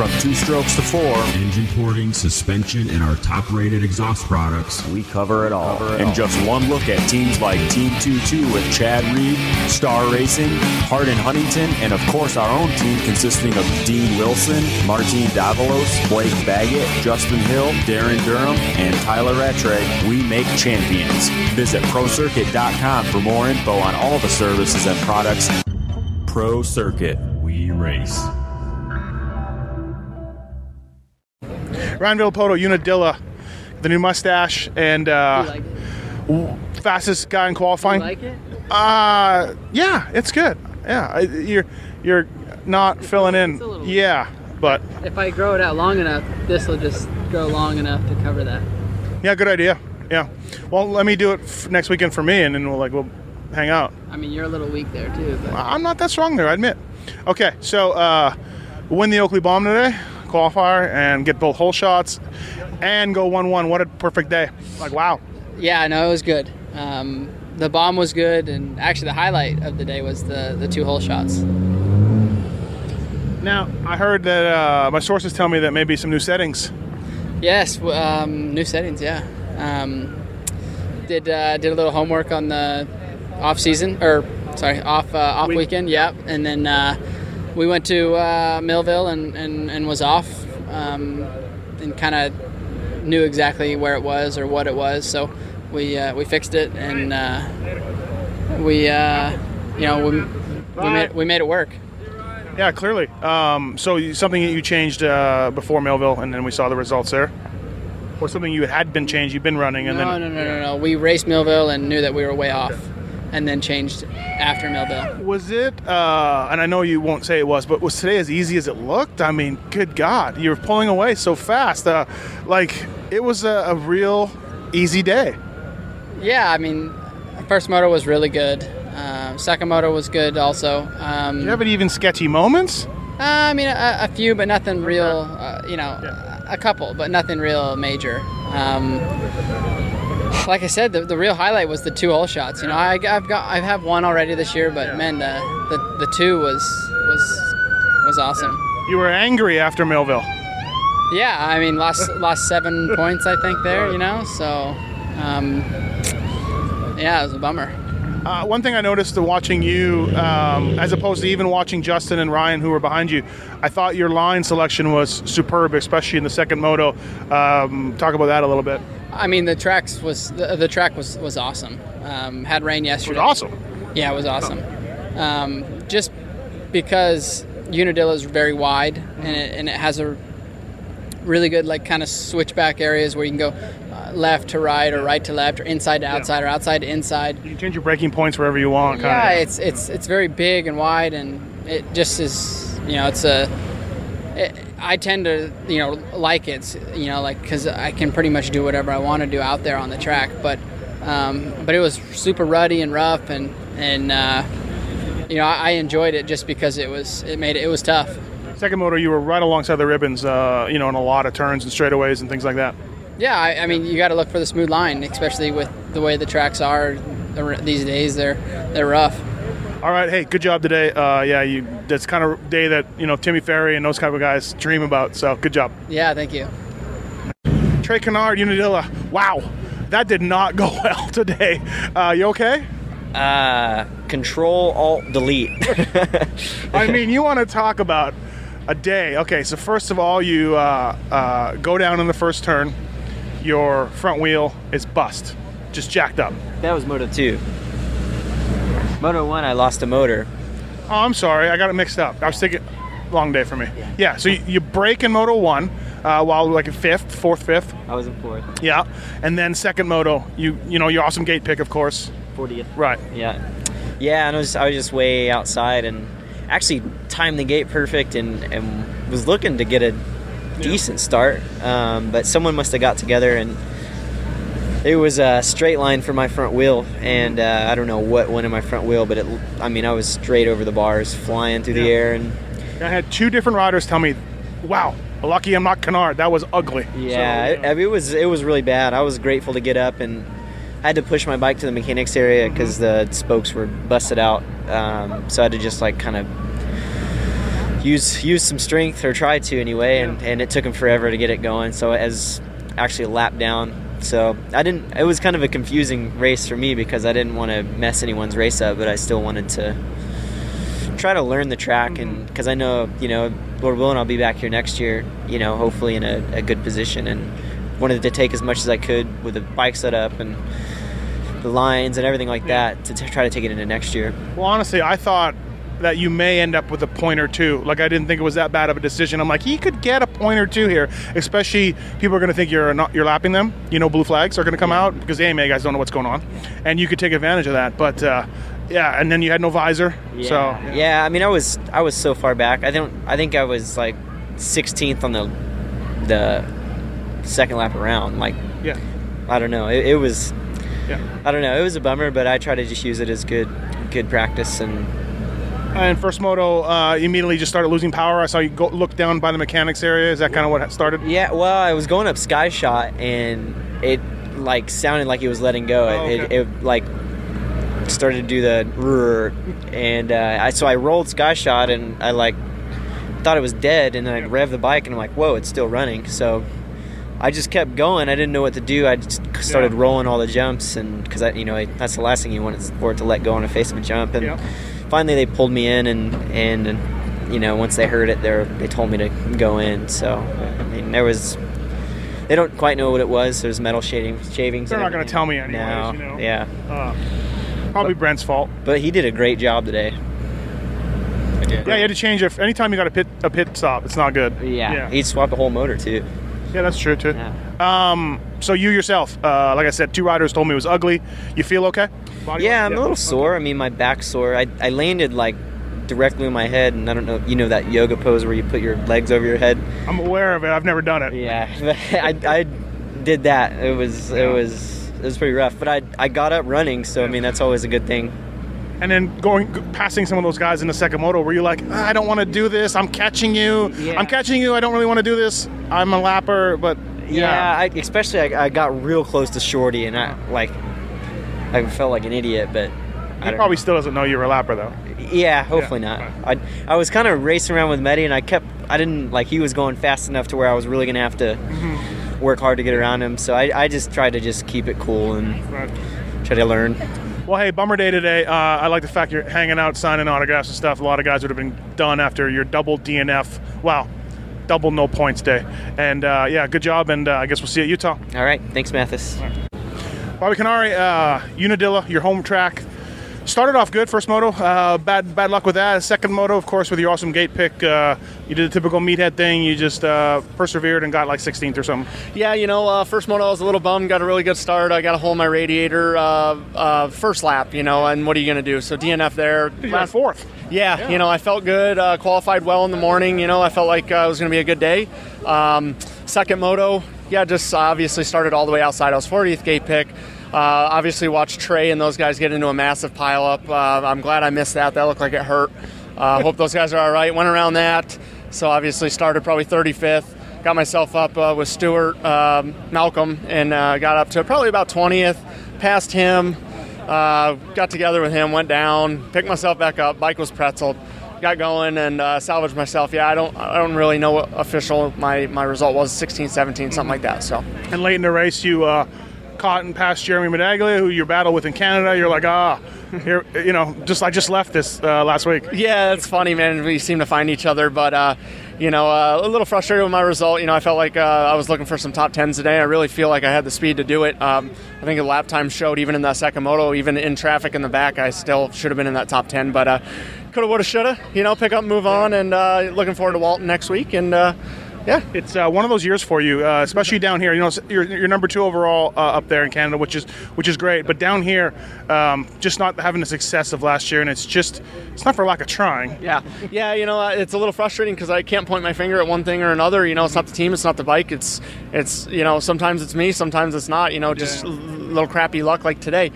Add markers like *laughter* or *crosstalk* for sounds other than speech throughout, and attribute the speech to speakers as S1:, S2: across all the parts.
S1: From two strokes to four,
S2: engine porting, suspension, and our top rated exhaust products,
S1: we cover it all. Cover it and all. just one look at teams like Team 22 with Chad Reed, Star Racing, Hart and Huntington, and of course our own team consisting of Dean Wilson, Martin Davalos, Blake Baggett, Justin Hill, Darryn Durham, and Tyla Rattray. We make champions. Visit ProCircuit.com for more info on all the services and products. Pro Circuit. We race.
S3: Ryan Villopoto, Unadilla, the new mustache, and uh,
S4: like
S3: fastest guy in qualifying.
S4: You like it?
S3: Uh, yeah, it's good. Yeah, you're you're not filling in. Yeah, but
S4: if I grow it out long enough, this will just grow long enough to cover that.
S3: Yeah, good idea. Yeah. Well, let me do it f- next weekend for me, and then we'll like we'll hang out.
S4: I mean, you're a little weak there too. But.
S3: I'm not that strong there, I admit. Okay, so uh, win the Oakley Bomb today qualifier and get both hole shots and go 1 1. What a perfect day. Like, wow.
S4: Yeah, no, it was good. Um, the bomb was good, and actually, the highlight of the day was the, the two hole shots.
S3: Now, I heard that uh, my sources tell me that maybe some new settings.
S4: Yes, um, new settings, yeah. Um, did uh, did a little homework on the off season or sorry off uh, off Week. weekend, yeah, and then uh, we went to uh, Millville and, and, and was off um, and kind of knew exactly where it was or what it was. So we uh, we fixed it and uh, we uh, you know we, we made we made it work.
S3: Yeah, clearly. Um, so something that you changed uh, before Millville, and then we saw the results there. Or something you had been changed, you've been running, and
S4: no,
S3: then
S4: no, no, no, no. We raced Millville and knew that we were way off and then changed after Millville.
S3: Was it, uh, and I know you won't say it was, but was today as easy as it looked? I mean, good God, you were pulling away so fast. Uh, like, it was a, a, real easy day.
S4: Yeah, I mean, first motor was really good. Uh, second motor was good also. Um,
S3: Do you have any even sketchy moments?
S4: Uh, I mean, a, a, few, but nothing real, uh, you know, yeah. a couple, but nothing real major. Um, like I said, the, the real highlight was the two hole shots. You know, I, have got I have one already this year, but man, the, the the two was was was awesome.
S3: You were angry after Millville.
S4: Yeah, I mean, lost lost seven *laughs* points, I think there. You know, so um, yeah, it was a bummer.
S3: Uh, one thing I noticed watching you, um, as opposed to even watching Justin and Ryan, who were behind you, I thought your line selection was superb, especially in the second moto. Um, talk about that a little bit.
S4: I mean, the tracks was the, the track was was awesome. Um, had rain yesterday.
S3: It was awesome.
S4: Yeah, it was awesome. Um, just because Unadilla is very wide and it, and it has a really good like kind of switchback areas where you can go uh, left to right or right to left or inside to outside yeah. or outside to inside.
S3: You can change your braking points wherever you want.
S4: Yeah, it's it's it's very big and wide and it just is you know it's a it, I tend to, you know, like it, you know, like because I can pretty much do whatever I want to do out there on the track. But, um, but it was super ruddy and rough, and and uh, you know, I, I, enjoyed it just because it was it made it, it was tough.
S3: Second motor, you were right alongside the ribbons, uh, you know, in a lot of turns and straightaways and things like that.
S4: Yeah, I, I mean, you got to look for the smooth line, especially with the way the tracks are these days. They're they're rough.
S3: All right, hey, good job today. Uh, yeah, you that's kind of day that you know Timmy Ferry and those kind of guys dream about. So good job.
S4: Yeah, thank you.
S3: Trey Canard, Unadilla. Wow, that did not go *laughs* well today. Uh, you okay?
S5: Uh, control Alt Delete. *laughs*
S3: I mean, you want to talk about a day? Okay, so first of all, you uh, uh, go down in the first turn. Your front wheel is bust, just jacked up.
S5: That was Moto two. Moto 1, I lost a motor.
S3: Oh, I'm sorry. I got it mixed up. I was thinking, long day for me. Yeah, yeah so you, you break in Moto 1 uh, while like in fifth, fourth, fifth.
S5: I was in fourth.
S3: Yeah. And then second Moto, you you know, your awesome gate pick, of course.
S5: 40th.
S3: Right.
S5: Yeah. Yeah, and I was, I was just way outside and actually timed the gate perfect and, and was looking to get a decent start. Um, but someone must have got together and it was a straight line for my front wheel, and uh, I don't know what went in my front wheel, but it, I mean, I was straight over the bars, flying through the air, and
S3: I had two different riders tell me, "Wow, lucky I'm not Canard. That was ugly."
S5: yeah,
S3: So,
S5: it, it was it was really bad. I was grateful to get up, and I had to push my bike to the mechanics area because the spokes were busted out, um, so I had to just like kind of use use some strength or try to anyway, and, and it took him forever to get it going. So as actually a lap down. So I didn't. It was kind of a confusing race for me because I didn't want to mess anyone's race up, but I still wanted to try to learn the track, and mm-hmm. because I know you know, Lord willing, I'll be back here next year. You know, hopefully in a, a good position, and wanted to take as much as I could with the bike set up and the lines and everything like that to t- try to take it into next year.
S3: Well, honestly, I thought that you may end up with a point or two. Like I didn't think it was that bad of a decision. I'm like, he could get a point or two here. Especially people are going to think you're not you're lapping them. You know, blue flags are going to come out because the AMA guys don't know what's going on, and you could take advantage of that. But uh, yeah, and then you had no visor. So
S5: yeah, I mean, I was I was so far back. I don't. I think I was like 16th on the the second lap around. Like
S3: yeah,
S5: I don't know. It, it was
S3: yeah.
S5: I don't know. It was a bummer, but I try to just use it as good good practice and
S3: And first moto, uh, you immediately just started losing power. I saw you go look down by the mechanics area. Is that kind of what started?
S5: Yeah, well, I was going up Sky Shot and it like sounded like it was letting go.
S3: Oh,
S5: It,
S3: okay.
S5: it, it like started to do the and uh, I so I rolled Sky Shot and I like thought it was dead and then I revved the bike and I'm like, whoa, it's still running. So I just kept going. I didn't know what to do. I just started
S3: Yeah.
S5: rolling all the jumps and because I, you know, that's the last thing you want is for it to let go on the face of a jump. And
S3: Yeah.
S5: Finally, they pulled me in and and. you know, once they heard it, they they told me to go in. So, I mean, there was. They don't quite know what it was. There's metal shading, shavings.
S3: They're not gonna tell me anyways,
S5: No,
S3: you know.
S5: yeah.
S3: Uh, probably Brent's fault.
S5: But he did a great job today.
S3: Yeah, you had to change it. Anytime you got a pit a pit stop, it's not good.
S5: Yeah.
S3: yeah,
S5: He swapped the whole motor too.
S3: Yeah, that's true too.
S5: Yeah.
S3: Um, so you yourself, uh, like I said, two riders told me it was ugly. You feel okay? Body-
S5: Yeah, I'm a little
S3: okay.
S5: sore. I mean, my back sore. I, I landed like directly on my head, and I don't know. You know that yoga pose where you put your legs over your head?
S3: I'm aware of it. I've never done it.
S5: Yeah, *laughs* I, I did that. It was it was it was pretty rough. But I I got up running, so I mean that's always a good thing.
S3: And then going passing some of those guys in the second moto, where you're like, "Ah, I don't want to do this. I'm catching you.
S5: Yeah.
S3: I'm catching you. I don't really want to do this. I'm a lapper, but
S5: Yeah, I, especially I, I got real close to Shorty, and I like I felt like an idiot, but.
S3: He probably still doesn't know you're a lapper though.
S5: Yeah, hopefully
S3: Yeah,
S5: not. I I was kind of racing around with Medi, and I kept I didn't like he was going fast enough to where I was really gonna have to
S3: Mm-hmm.
S5: work hard to get around him. So I, I just tried to just keep it cool and
S3: Right.
S5: try to learn.
S3: Well, hey, bummer day today. Uh, I like the fact you're hanging out, signing autographs and stuff. A lot of guys would have been done after your double DNF. Wow, double no points day. And uh, yeah, good job. And uh, I guess we'll see you at Utah.
S5: All right, thanks, Matthes.
S3: Bobby Kiniry, uh, Unadilla, your home track. Started off good, first moto. Uh, bad bad luck with that. Second moto, of course, with your awesome gate pick. Uh, you did the typical meathead thing. You just uh, persevered and got like 16th or something.
S6: Yeah, you know, uh, first moto I was a little bummed. Got a really good start. I got a hole in my radiator uh, uh, first lap, you know, and what are you going to do? So DNF there.
S3: You got fourth.
S6: Yeah, you know, I felt good. Uh, qualified well in the morning. You know, I felt like uh, it was going to be a good day. Um, second moto, yeah, just obviously started all the way outside. I was 40th gate pick. Uh, obviously, watched Trey and those guys get into a massive pileup. Uh, I'm glad I missed that. That looked like it hurt. Uh, hope those guys are all right. Went around that. So obviously started probably 35th. Got myself up uh, with Stewart, um, Malcolm, and uh, got up to probably about 20th. Passed him. Uh, got together with him, went down, picked myself back up. Bike was pretzeled. Got going and uh, salvaged myself. Yeah, I don't, I don't really know what official my, my result was. 16, 17, something like that. So
S3: And late in the race, you uh, caught and passed Jeremy Medaglia, who you battled with in Canada. You're like, ah, *laughs* here, you know, just I just left this uh, last week.
S6: yeah, it's funny, man. We seem to find each other, but uh, you know, uh, a little frustrated with my result. You know, I felt like uh, I was looking for some top tens today. I really feel like I had the speed to do it. Um, I think the lap time showed, even in that second moto, even in traffic in the back, I still should have been in that top ten. But uh, coulda, woulda, shoulda. You know, pick up, move on, and uh, looking forward to Walton next week, and uh, Yeah.
S3: It's uh, one of those years for you, uh, especially down here. You know, you're, you're number two overall uh, up there in Canada, which is which is great. But down here, um, just not having the success of last year, and it's just it's not for lack of trying.
S6: Yeah, yeah. You know, uh, it's a little frustrating because I can't point my finger at one thing or another. You know, it's not the team, it's not the bike. It's it's you know, sometimes it's me, sometimes it's not. You know, just
S3: Yeah.
S6: a little crappy luck like today.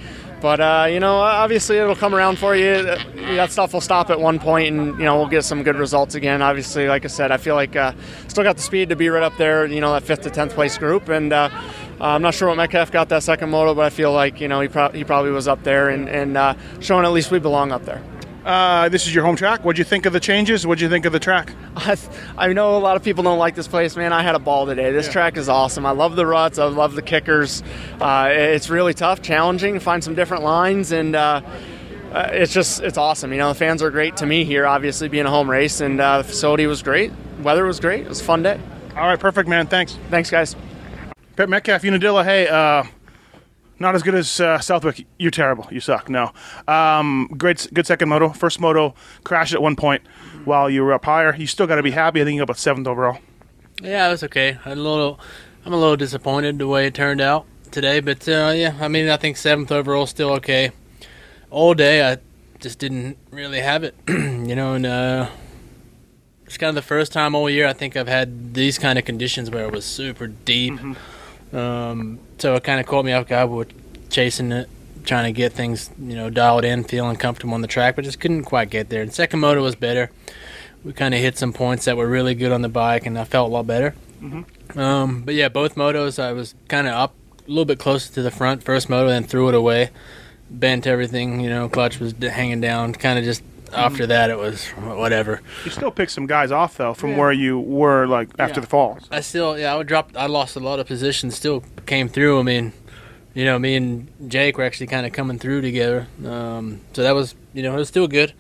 S6: But uh, you know, obviously it'll come around for you. Uh, That stuff will stop at one point, and you know we'll get some good results again. Obviously, like I said, I feel like uh, still got the speed to be right up there. You know, that fifth to tenth place group, and uh, I'm not sure what Metcalfe got that second moto, but I feel like you know he, pro- he probably was up there and, and uh, showing at least we belong up there.
S3: Uh, this is your home track. What'd you think of the changes? What'd you think of the track? *laughs*
S6: I, I know a lot of people don't like this place, man. I had a ball today. This track is awesome. I love the ruts. I love the kickers. Uh, it's really tough, challenging. Find some different lines, and uh, uh, it's just it's awesome. You know, the fans are great to me here. Obviously, being a home race, and uh, the facility was great. Weather was great. It was a fun day.
S3: All right, perfect, man. Thanks.
S6: Thanks, guys.
S3: Brett Metcalfe, Unadilla, hey, uh, not as good as uh, Southwick. You're terrible. You suck. No. Um, great, good second moto. First moto crashed at one point while you were up higher. You still got to be happy. I think you got about seventh overall.
S7: Yeah, it was okay. I'm a little, I'm a little disappointed the way it turned out today, but uh, yeah, I mean, I think seventh overall is still okay. All day, I just didn't really have it, *clears throat* you know, and uh, it's kind of the first time all year I think I've had these kind of conditions where it was super deep. Um, so it kind of caught me off guard with chasing it, trying to get things, you know, dialed in, feeling comfortable on the track, but just couldn't quite get there. And second motor was better. We kind of hit some points that were really good on the bike, and I felt a lot better. Um, but yeah, both motos, I was kind of up a little bit closer to the front. First moto, then threw it away, bent everything. You know, clutch was hanging down. Kind of just after that, it was whatever.
S3: You still picked some guys off though from where you were like after
S7: Yeah.
S3: the fall.
S7: I still, yeah, I would drop. I lost a lot of positions. Still came through. I mean, you know, me and Jake were actually kind of coming through together. Um, so that was, you know, it was still good.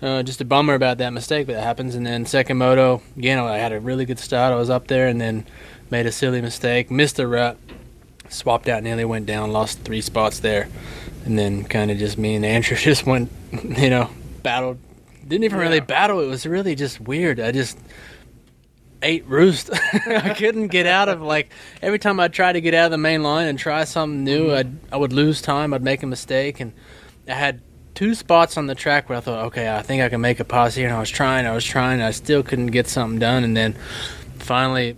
S7: Uh, just a bummer about that mistake, but that happens. And then second moto, again, I had a really good start. I was up there, and then made a silly mistake, missed a rut, swapped out, nearly went down, lost three spots there, and then kind of just me and Andrew *laughs* just went, you know, battled. Didn't even really battle. It was really just weird. I just ate roost. *laughs* I couldn't get out of like every time I tried to get out of the main line and try something new, I'd I would lose time. I'd make a mistake, and I had two spots on the track where I thought, okay, I think I can make a pass here, and I was trying, I was trying, I still couldn't get something done, and then finally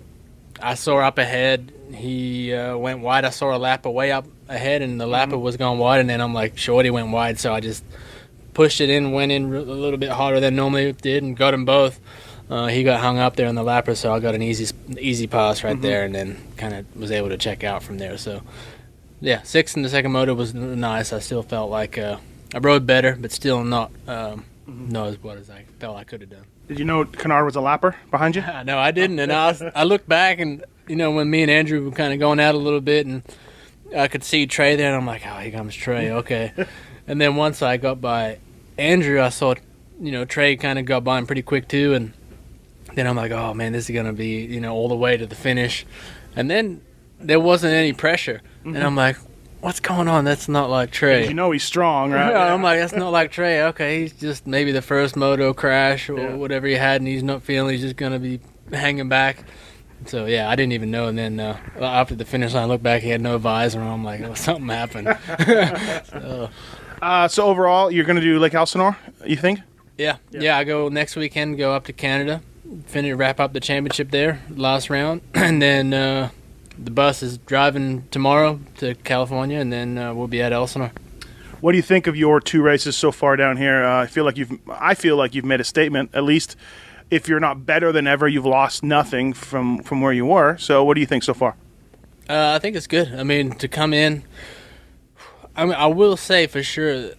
S7: I saw up ahead. He uh, went wide. I saw a lapper way up ahead, and the lapper was going wide, and then I'm like, Shorty went wide, so I just pushed it in, went in a little bit harder than normally did, and got them both. Uh, he got hung up there on the lapper, so I got an easy easy pass right there, and then kind of was able to check out from there. So, yeah, sixth in the second motor was nice. I still felt like uh, I rode better, but still not um, not as what as I felt I could have done.
S3: Did you know Canard was a lapper behind you? *laughs*
S7: no, I didn't, and I was, I looked back, and you know when me and Andrew were kind of going out a little bit, and I could see Trey there, and I'm like, oh, here comes Trey, okay. *laughs* and then once I got by Andrew, I saw you know Trey kind of got by him pretty quick too, and then I'm like, oh man, this is gonna be you know all the way to the finish, and then there wasn't any pressure, and I'm like, what's going on? That's not like Trey.
S3: You know he's strong, right?
S7: Yeah, I'm like, that's not like Trey. Okay, he's just maybe the first moto crash or
S3: Yeah.
S7: whatever he had, and he's not feeling. He's just gonna be hanging back. So yeah, I didn't even know. And then uh, after the finish line, I looked back, he had no visor on. I'm like, oh, *laughs* something happened. *laughs* so,
S3: Uh, so overall, you're going to do Lake Elsinore, you think?
S7: yeah, yeah, I go next weekend. Go up to Canada, finish wrap up the championship there, last round, *clears throat* and then uh, the bus is driving tomorrow to California, and then uh, we'll be at Elsinore.
S3: What do you think of your two races so far down here? Uh, I feel like you've I feel like you've made a statement. At least, if you're not better than ever, you've lost nothing from from where you were. So, what do you think so far?
S7: Uh, I think it's good. I mean, to come in, I mean, I will say for sure,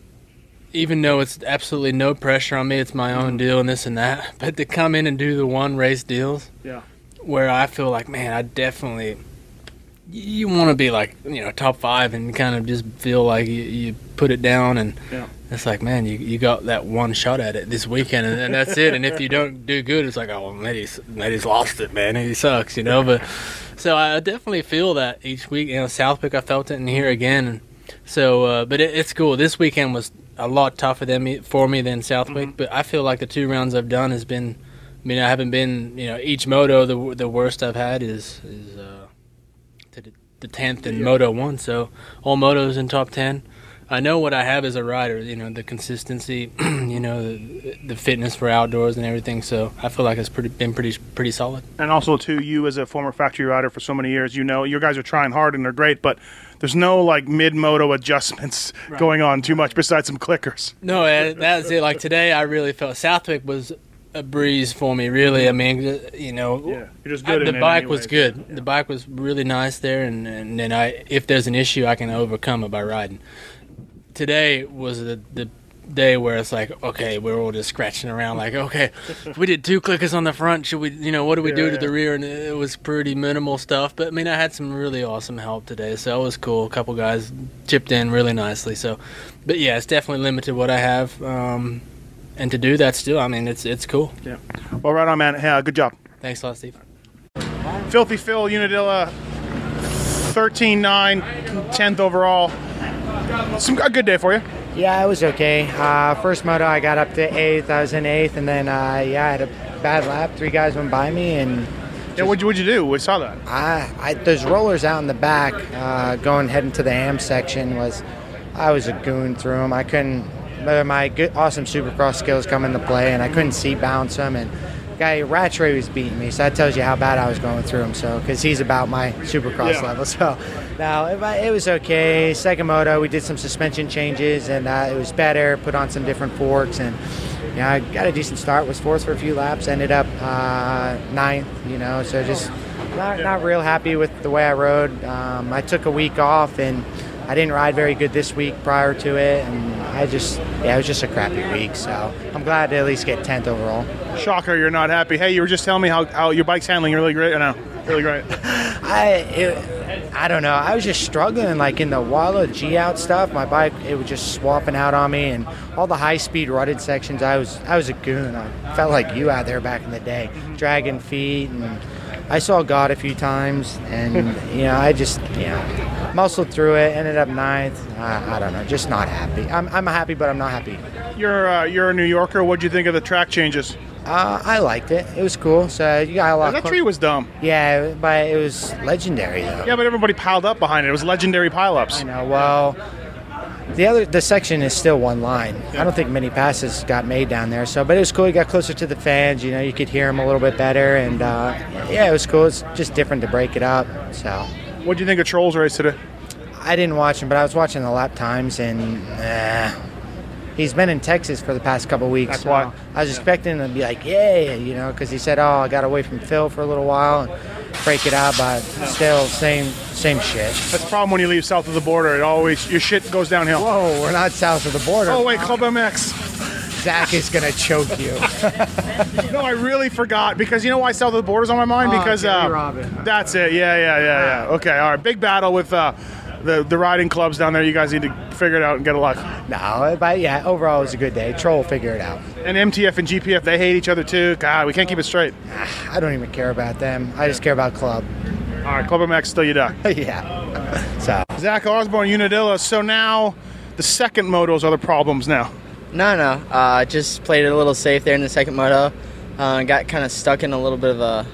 S7: even though it's absolutely no pressure on me, it's my own mm-hmm. deal and this and that. *laughs* But to come in and do the one race deals,
S3: Yeah.
S7: where I feel like, man, I definitely, you want to be like, you know, top five and kind of just feel like you, you put it down and
S3: Yeah.
S7: it's like, man, you, you got that one shot at it this weekend and, and that's it. And if you *laughs* don't do good, it's like, oh, well, Maddie's, Maddie's lost it, man. He sucks, you know. But so I definitely feel that each week. You know, Southwick, I felt it in here again. And so, uh, but it, it's cool. This weekend was a lot tougher than me for me than Southwick. But I feel like the two rounds I've done has been I mean, I haven't been, you know, each moto the the worst I've had is is uh, the- the tenth in Moto One. So all motos in top ten. I know what I have as a rider. You know, the consistency, *clears throat* you know, the, the fitness for outdoors and everything. So I feel like it's pretty been pretty pretty solid.
S3: And also, too, you as a former factory rider for so many years, you know your guys are trying hard and they're great, but there's no like mid moto adjustments going on too much besides some clickers.
S7: No, uh, that's it. Like today, I really felt Southwick was a breeze for me. Really, I mean, you know,
S3: Yeah, you're just
S7: I- the bike was
S3: anyways.
S7: good. The bike was really nice there, and and then I, if there's an issue, I can overcome it by riding. Today was the the day where it's like, okay, we're all just scratching around. Like, okay, we did two clickers on the front. Should we, you know, what do we do
S3: Yeah,
S7: to the rear? And it was pretty minimal stuff. But I mean, I had some really awesome help today, so it was cool. A couple guys chipped in really nicely. So, but yeah, it's definitely limited what I have. Um, and to do that still, I mean, it's it's cool. Yeah.
S3: Well, right on, man. Yeah, good job.
S7: Thanks a lot, Steve.
S3: Filthy Phil Unadilla, 13 9, 10th overall. Some a good day for you.
S8: Yeah, it was okay. Uh, first moto, I got up to eighth. I was in eighth, and then uh, yeah, I had a bad lap. Three guys went by me, and
S3: Yeah, what'd you, what'd you do? We saw that.
S8: I, I there's rollers out in the back, uh, going heading to the AM section. Was I was a goon through them. I couldn't. but My good, awesome supercross skills come into play, and I couldn't seat bounce them. And guy Rattray was beating me, so that tells you how bad I was going through him. So because he's about my supercross
S3: Yeah.
S8: level. *laughs* So now it, it was okay. Second moto, we did some suspension changes, and uh, it was better. Put on some different forks, and yeah, I got a decent start. Was fourth for a few laps. Ended up uh, ninth. You know, so just not, not real happy with the way I rode. Um, I took a week off and I didn't ride very good this week prior to it, and I just yeah, it was just a crappy week. So I'm glad to at least get 10th overall.
S3: Shocker, you're not happy. Hey, you were just telling me how, how your bike's handling really great. I know, really great. *laughs*
S8: I it, I don't know. I was just struggling like in the Walla G out stuff. My bike it was just swapping out on me, and all the high speed rutted sections. I was I was a goon. I felt like you out there back in the day, dragging feet, and I saw God a few times, and you know I just you know muscled through it. Ended up ninth. I, I don't know, just not happy. I'm I'm happy, but I'm not happy.
S3: You're uh, you're a New Yorker. What'd you think of the track changes?
S8: Uh, I liked it. It was cool. So you got a lot.
S3: that tree was dumb.
S8: Yeah, but it was legendary though.
S3: Yeah, but everybody piled up behind it. It was legendary pileups.
S8: I know. Well, the other the section is still one line. I don't think many passes got made down there. So, but it was cool. You got closer to the fans. You know, you could hear them a little bit better, and uh, yeah, it was cool. It's just different to break it up. So,
S3: What'd you think of Trolls race today?
S8: I didn't watch him, but I was watching the lap times, and uh, he's been in Texas for the past couple weeks.
S3: That's
S8: so
S3: why.
S8: I was expecting him to be like, yeah, you know, because he said, oh, I got away from Phil for a little while and break it out," but still same same shit.
S3: That's the problem when you leave south of the border. It always your shit goes downhill.
S8: Whoa, we're not south of the border.
S3: Oh wait, Club MX.
S8: Zach is gonna choke you. *laughs*
S3: No, I really forgot because you know why south of the border's on my mind
S8: Oh,
S3: because uh,
S8: Robin.
S3: that's it. Yeah, yeah, yeah, yeah. Okay, all right. Big battle with uh, the the riding clubs down there. You guys need to figure it out and get a luck.
S8: no, but yeah, overall it was a good day. Troll will figure it out.
S3: And MTF and GPF they hate each other too. God, we can't keep it straight.
S8: I don't even care about them. I just care about club.
S3: All right, Club MX still you die. *laughs*
S8: yeah. So
S3: Zach Osborne, Unadilla. So now the second motos are the problems now.
S9: No, no. Uh, just played it a little safe there in the second moto. Uh, got kind of stuck in a little bit of a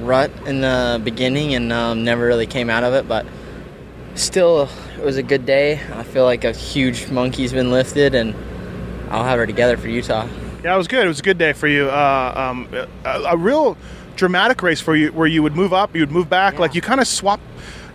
S9: rut in the beginning and um, never really came out of it. But still, it was a good day. I feel like a huge monkey's been lifted, and I'll have her together for Utah.
S3: Yeah, it was good. It was a good day for you. Uh, um, a, a real dramatic race for you, where you would move up, you would move back, like you kind of swap.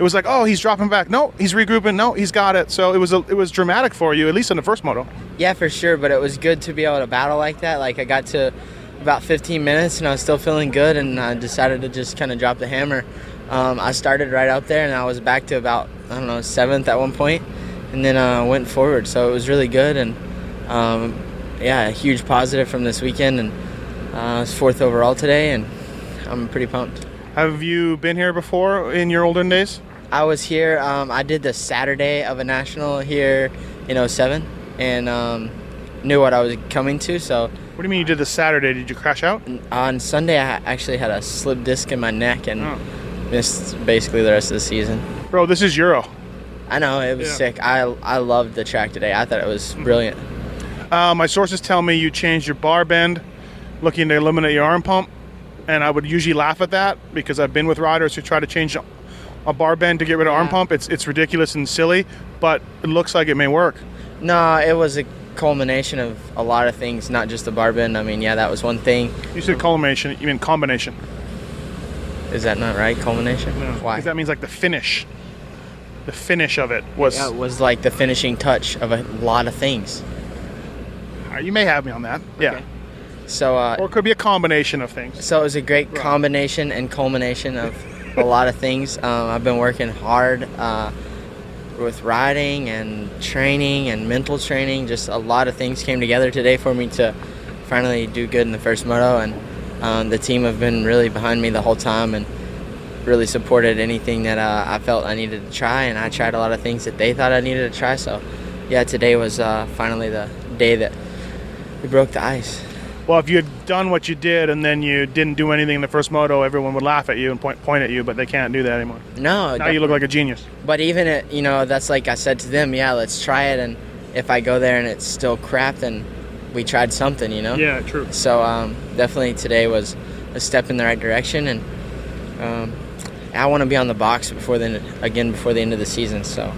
S3: It was like, oh, he's dropping back. No, he's regrouping. No, he's got it. So it was a, it was dramatic for you, at least in the first moto.
S9: Yeah, for sure. But it was good to be able to battle like that. Like I got to about 15 minutes and I was still feeling good, and I decided to just kind of drop the hammer. Um, I started right up there, and I was back to about I don't know seventh at one point, and then uh, went forward. So it was really good, and um, yeah, a huge positive from this weekend, and uh, I was fourth overall today, and I'm pretty pumped.
S3: Have you been here before in your olden days?
S9: I was here. Um, I did the Saturday of a national here in 07 and um, knew what I was coming to. So
S3: What do you mean you did the Saturday? Did you crash out?
S9: on Sunday, I actually had a slip disc in my neck and
S3: Oh.
S9: missed basically the rest of the season.
S3: Bro, this is Euro.
S9: I know it was
S3: Yeah.
S9: sick. I I loved the track today. I thought it was brilliant.
S3: Uh, my sources tell me you changed your bar bend looking to eliminate your arm pump, and I would usually laugh at that because I've been with riders who try to change a bar bend to get rid of arm pump. It's it's ridiculous and silly, but it looks like it may work.
S9: No, it was a culmination of a lot of things, not just the bar bend. I mean, yeah, that was one thing.
S3: You said culmination, you mean combination?
S9: Is that not right? Culmination?
S3: No.
S9: Why?
S3: 'Cause that means like the finish. The finish of it was.
S9: Yeah, it was like the finishing touch of a lot of things.
S3: Uh, You may have me on that. Yeah.
S9: So, uh,
S3: Or it could be a combination of things.
S9: so it was a great combination and culmination of a lot of things. Um, I've been working hard uh, with riding and training and mental training. Just a lot of things came together today for me to finally do good in the first moto, and um, the team have been really behind me the whole time and really supported anything that uh, I felt I needed to try, and I tried a lot of things that they thought I needed to try. So, yeah, today was uh, finally the day that we broke the ice.
S3: Well, if you had done what you did and then you didn't do anything in the first moto, everyone would laugh at you and point point at you, but they can't do that anymore.
S9: No,
S3: Now you look like a genius.
S9: But even it, you know, that's like I said to them, yeah, let's try it. And if I go there and it's still crap, then we tried something, you know.
S3: Yeah, true.
S9: So um, definitely today was a step in the right direction, and um, I want to be on the box before the again before the end of the season. So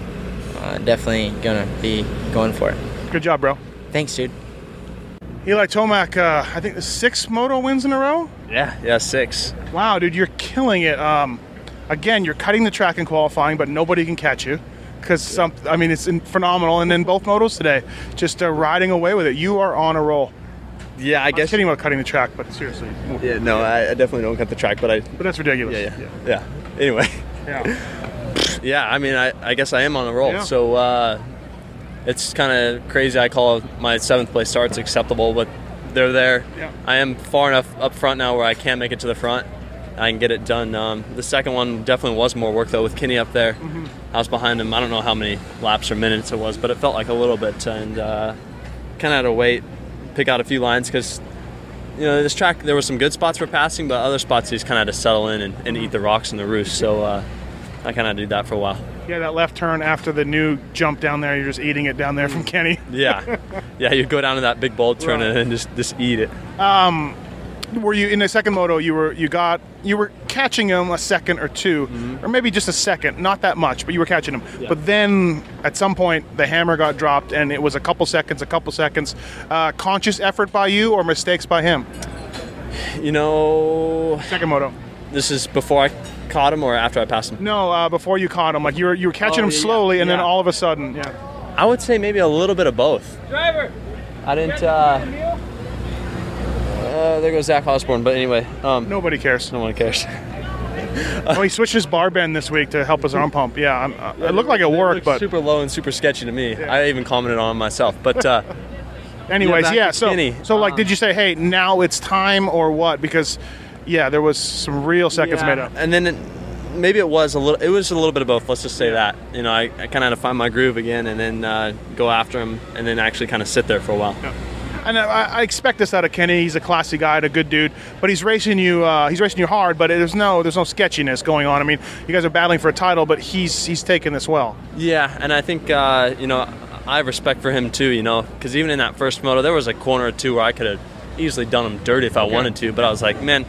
S9: uh, definitely gonna be going for it.
S3: Good job, bro.
S9: Thanks, dude.
S3: Eli Tomac, uh, I think the six moto wins in a row.
S10: Yeah, yeah, six.
S3: Wow, dude, you're killing it. Um, again, you're cutting the track in qualifying, but nobody can catch you because some. I mean, it's in- phenomenal. And then both motos today, just uh, riding away with it. You are on a roll.
S10: Yeah, I
S3: I
S10: guess.
S3: kidding about cutting the track, but seriously,
S10: Yeah, no, I, I definitely don't cut the track, but I.
S3: but that's ridiculous.
S10: Yeah, yeah, yeah. Anyway,
S3: yeah. *laughs*
S10: yeah. I mean, I, I guess I am on a roll.
S3: Yeah.
S10: So uh, it's kind of crazy. I call my seventh place starts acceptable, but they're there.
S3: Yeah.
S10: I am far enough up front now where I can make it to the front. I can get it done. Um, the second one definitely was more work though with Kenny up there.
S3: Mm-hmm.
S10: I was behind him. I don't know how many laps or minutes it was, but it felt like a little bit, and uh, kind of had to wait, pick out a few lines because you know this track there were some good spots for passing, but other spots you just kind of had to settle in and, and eat the rocks and the roost. So uh, I kind of did that for a while.
S3: Yeah, that left turn after the new jump down there, you're just eating it down there from Kenny.
S10: Yeah, yeah. You go down to that big bold turn
S3: Right.
S10: and just just eat it.
S3: Um, Were you in the second moto? You were you got you were catching him a second or 2
S10: Mm-hmm.
S3: or maybe just a second, not that much, but you were catching him. But then at some point the hammer got dropped, and it was a couple seconds, a couple seconds. Uh, conscious effort by you or mistakes by him?
S10: You know,
S3: Second moto.
S10: this is before I caught him or after I passed him.
S3: No, uh, before you caught him, like you were you were catching
S10: Oh,
S3: him
S10: yeah, yeah,
S3: slowly, and then all of a sudden, yeah.
S10: I would say maybe a little bit of both.
S4: Driver.
S10: I didn't. Uh, uh, there goes Zach Osborne. But anyway, um,
S3: Nobody cares.
S10: no one cares. *laughs*
S3: oh, he switched his bar bend this week to help his arm pump. Yeah, I'm, uh, it looked like it worked,
S10: looked
S3: but
S10: super low and super sketchy to me. I even commented on it myself. But uh, *laughs*
S3: anyways,
S10: back
S3: yeah. so,
S10: Kenny.
S3: so like,
S10: Um,
S3: did you say, hey, now it's time or what? Because, yeah, there was some real seconds
S10: yeah,
S3: made up.
S10: and then it, maybe it was a little. It was a little bit of both. Let's just say that. You know, I, I kind of had to find my groove again, and then uh, go after him, and then actually kind of sit there for a while.
S3: And I, I expect this out of Kenny. He's a classy guy, and a good dude, but he's racing you. Uh, he's racing you hard, but there's no there's no sketchiness going on. I mean, you guys are battling for a title, but he's he's taking this well.
S10: Yeah, and I think uh, you know I have respect for him too. You know, because even in that first moto, there was a corner or two where I could have easily done him dirty if I wanted to, but I was like, man,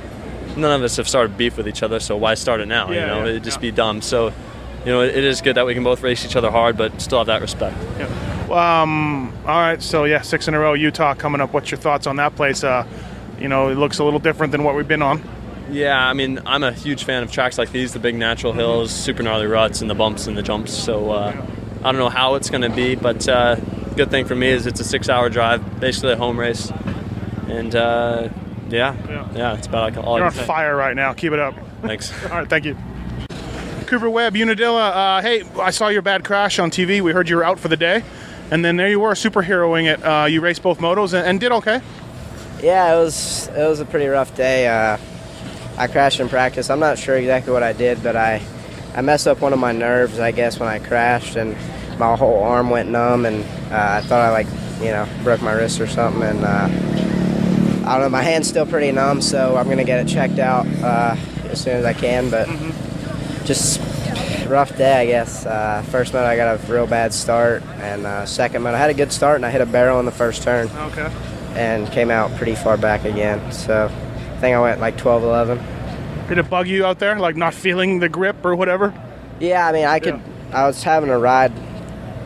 S10: none of us have started beef with each other, so why start it now?
S3: Yeah,
S10: you know,
S3: yeah,
S10: it'd just
S3: yeah.
S10: be dumb. So, you know, it is good that we can both race each other hard, but still have that respect. Yeah.
S3: Um, all right, so yeah, six in a row. Utah coming up. What's your thoughts on that place? Uh, you know, it looks a little different than what we've been on.
S10: Yeah, I mean, I'm a huge fan of tracks like these, the big natural hills, super gnarly ruts, and the bumps and the jumps. So uh, I don't know how it's going to be, but uh, good thing for me is it's a six-hour drive, basically a home race, and uh, yeah,
S3: Yeah.
S10: yeah, it's about like all
S3: You're
S10: I
S3: on
S10: can say.
S3: fire right now. Keep it up.
S10: Thanks. *laughs*
S3: All right, thank you. Cooper Webb, Unadilla. Uh, hey, I saw your bad crash on TV. We heard you were out for the day, and then there you were, superheroing it. Uh, you raced both motos and, and did okay.
S11: Yeah, it was it was a pretty rough day. Uh, I crashed in practice. I'm not sure exactly what I did, but I I messed up one of my nerves, I guess, when I crashed, and my whole arm went numb, and uh, I thought I like you know broke my wrist or something, and uh, I don't know. My hand's still pretty numb, so I'm gonna get it checked out uh, as soon as I can. But just rough day, I guess. Uh, first moto, I got a real bad start, and uh, second moto, I had a good start, and I hit a barrel in the first turn.
S3: Okay.
S11: and came out pretty far back again. So I think I went like 12, 11.
S3: Did it bug you out there, like not feeling the grip or whatever?
S11: Yeah, I mean, I could. I was having a ride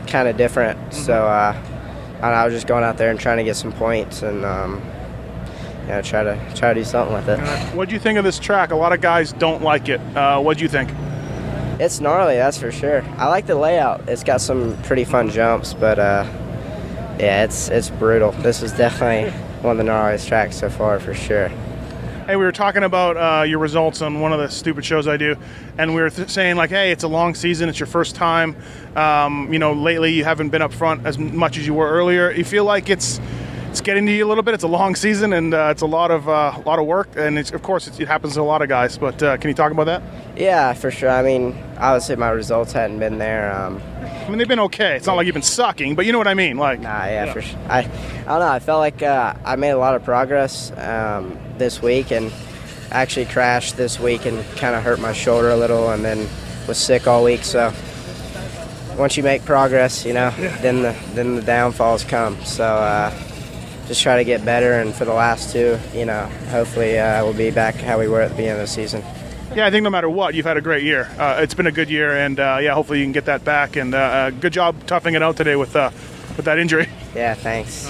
S11: kind of different, so uh, I, I was just going out there and trying to get some points and um, you know try to try to do something with it.
S3: What do you think of this track? A lot of guys don't like it. Uh, what do you think?
S11: It's gnarly, that's for sure. I like the layout. It's got some pretty fun jumps, but uh, yeah, it's it's brutal. This is definitely one of the gnarliest tracks so far for sure.
S3: Hey, we were talking about uh, your results on one of the stupid shows I do, and we were th- saying like, hey, it's a long season. It's your first time. Um, you know, lately you haven't been up front as much as you were earlier. You feel like it's it's getting to you a little bit. It's a long season, and uh, it's a lot of uh, a lot of work, and it's, of course it's, it happens to a lot of guys. But uh, can you talk about that?
S11: Yeah, for sure. I mean, obviously my results hadn't been there. Um,
S3: I mean, they've been okay. It's not like you've been sucking, but you know what I mean. Like,
S11: nah, yeah, for sure. I, I don't know. I felt like uh, I made a lot of progress um, this week, and actually crashed this week and kind of hurt my shoulder a little, and then was sick all week. So once you make progress, you know, then the then the downfalls come. So uh, just try to get better, and for the last two, you know, hopefully uh, we'll be back how we were at the beginning of the season.
S3: Yeah, I think no matter what, you've had a great year. Uh, it's been a good year, and uh, yeah, hopefully you can get that back. And uh, uh, good job toughing it out today with uh, with that injury.
S11: Yeah, thanks.